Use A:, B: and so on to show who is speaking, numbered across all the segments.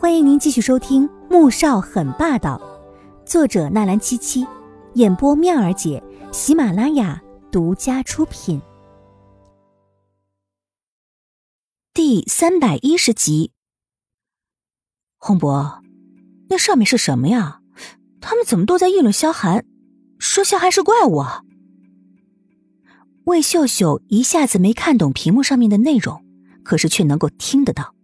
A: 欢迎您继续收听《穆少很霸道》，作者纳兰七七，演播妙儿姐，喜马拉雅独家出品。第三百一十集，洪博，那上面是什么呀？他们怎么都在议论萧寒，说萧寒是怪物？啊？魏秀秀一下子没看懂屏幕上面的内容，可是却能够听得到。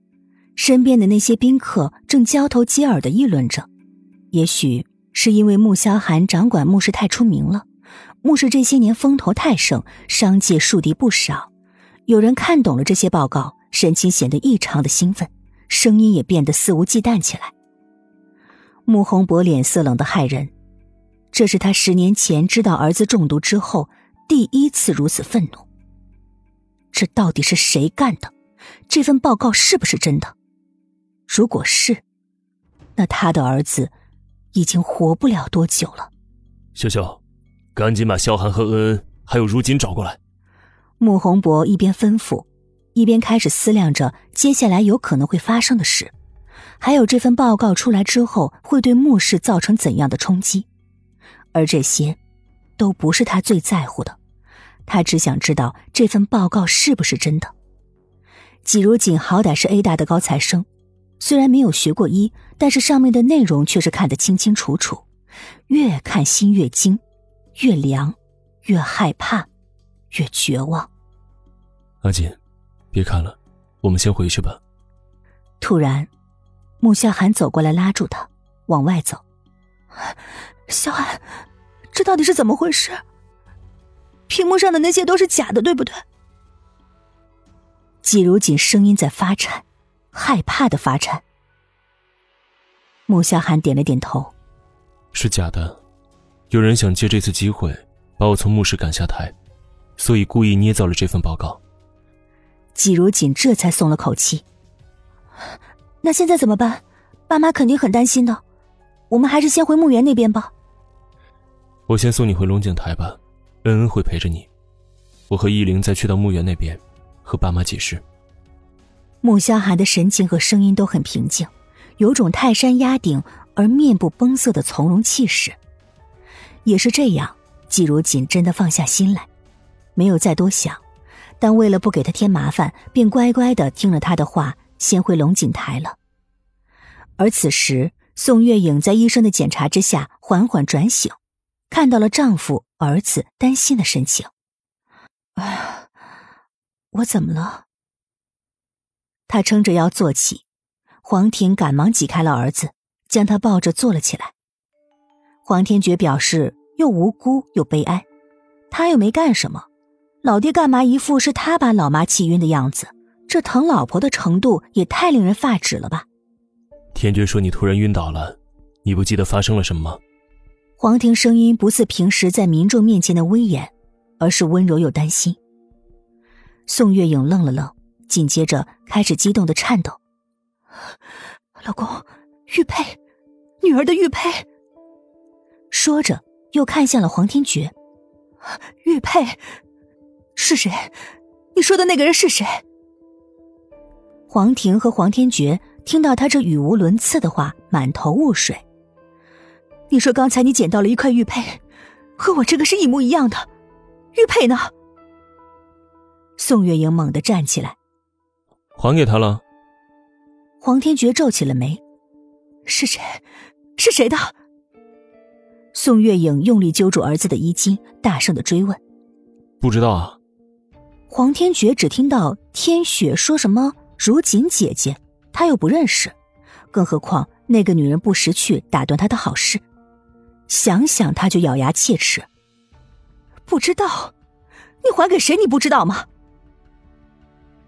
A: 身边的那些宾客正交头接耳的议论着，也许是因为穆萧寒掌管穆氏太出名了，穆氏这些年风头太盛，商界树敌不少。有人看懂了这些报告，神情显得异常的兴奋，声音也变得肆无忌惮起来。穆宏博脸色冷得骇人，这是他十年前知道儿子中毒之后第一次如此愤怒。这到底是谁干的？这份报告是不是真的？如果是，那他的儿子已经活不了多久了。
B: 秀秀，赶紧把萧寒和恩恩还有如锦找过来。
A: 穆宏博一边吩咐，一边开始思量着接下来有可能会发生的事，还有这份报告出来之后会对穆氏造成怎样的冲击。而这些，都不是他最在乎的，他只想知道这份报告是不是真的。季如锦好歹是 A 大的高材生。虽然没有学过医，但是上面的内容却是看得清清楚楚，越看心越惊，越凉，越害怕，越绝望。
B: 阿锦，别看了，我们先回去吧。
A: 突然，穆萧寒走过来拉住他，往外走。萧寒，这到底是怎么回事？屏幕上的那些都是假的，对不对？季如锦声音在发颤。害怕的发颤。穆萧寒点了点头，
B: 是假的。有人想借这次机会把我从穆氏赶下台，所以故意捏造了这份报告。
A: 季如锦这才松了口气。那现在怎么办？爸妈肯定很担心的。我们还是先回墓园那边吧。
B: 我先送你回龙井台吧，恩恩会陪着你。我和依灵再去到墓园那边，和爸妈解释。
A: 穆萧寒的神情和声音都很平静，有种泰山压顶而面不崩色的从容气势。也是这样，季如锦真的放下心来，没有再多想，但为了不给他添麻烦，便乖乖的听了他的话，先回龙井台了。而此时，宋月影在医生的检查之下缓缓转醒，看到了丈夫、儿子担心的神情。哎呀，我怎么了？他撑着腰坐起，黄婷赶忙挤开了儿子，将他抱着坐了起来。黄天觉表示又无辜又悲哀，他又没干什么，老爹干嘛一副是他把老妈气晕的样子？这疼老婆的程度也太令人发指了吧！
B: 天觉说你突然晕倒了，你不记得发生了什么吗？
A: 黄婷声音不似平时在民众面前的威严，而是温柔又担心。宋月影愣了愣。紧接着开始激动的颤抖，老公，玉佩，女儿的玉佩。说着又看向了黄天觉，玉佩是谁？你说的那个人是谁？黄婷和黄天觉听到他这语无伦次的话，满头雾水。你说刚才你捡到了一块玉佩，和我这个是一模一样的，玉佩呢？宋月莹猛地站起来。
B: 还给他了。
A: 黄天觉皱起了眉，是谁？是谁的？宋月影用力揪住儿子的衣襟，大声的追问：“
B: 不知道啊。”
A: 黄天觉只听到天雪说什么“如锦姐姐”，他又不认识，更何况那个女人不识趣，打断他的好事，想想他就咬牙切齿。不知道？你还给谁？你不知道吗？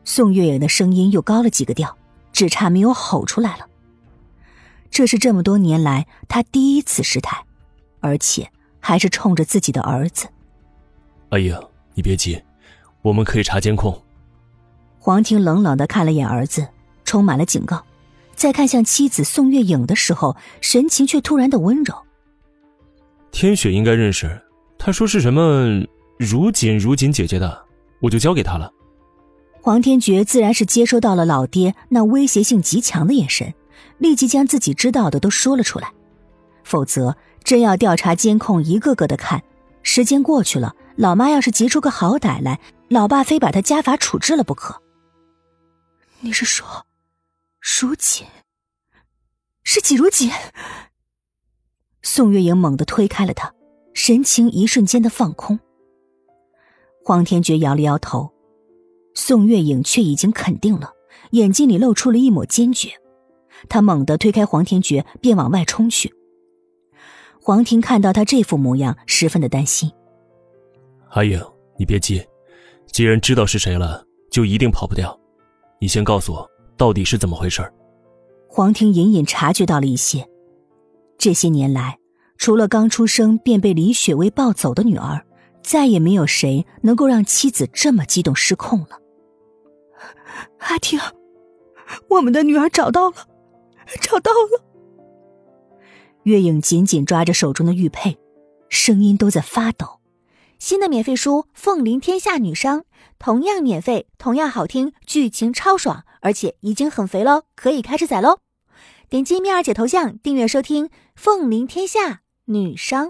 A: 宋月影的声音又高了几个调，只差没有吼出来了。这是这么多年来他第一次失态，而且还是冲着自己的儿子。
B: 阿英，你别急，我们可以查监控。
A: 黄婷冷冷的看了眼儿子，充满了警告。再看向妻子宋月影的时候，神情却突然的温柔。
B: 天雪应该认识，她说是什么如锦如锦姐姐的，我就交给她了。
A: 黄天觉自然是接收到了老爹那威胁性极强的眼神，立即将自己知道的都说了出来，否则真要调查监控，一个个的看，时间过去了，老妈要是急出个好歹来，老爸非把他家法处置了不可。
C: 你是说，如锦？是季如锦？
A: 宋月莹猛地推开了他，神情一瞬间的放空。黄天觉摇了摇头，宋月影却已经肯定了，眼睛里露出了一抹坚决。他猛地推开黄天觉，便往外冲去。黄婷看到他这副模样，十分的担心。
B: 阿影，你别急，既然知道是谁了，就一定跑不掉。你先告诉我，到底是怎么回事？
A: 黄婷隐隐察觉到了一些。这些年来，除了刚出生便被李雪薇抱走的女儿，再也没有谁能够让妻子这么激动失控了。
C: 阿婷，我们的女儿找到了，找到了。
A: 月影紧紧抓着手中的玉佩，声音都在发抖。
D: 新的免费书《凤临天下女商》，同样免费，同样好听，剧情超爽，而且已经很肥喽，可以开始宰喽！点击蜜儿姐头像订阅收听《凤临天下女商》。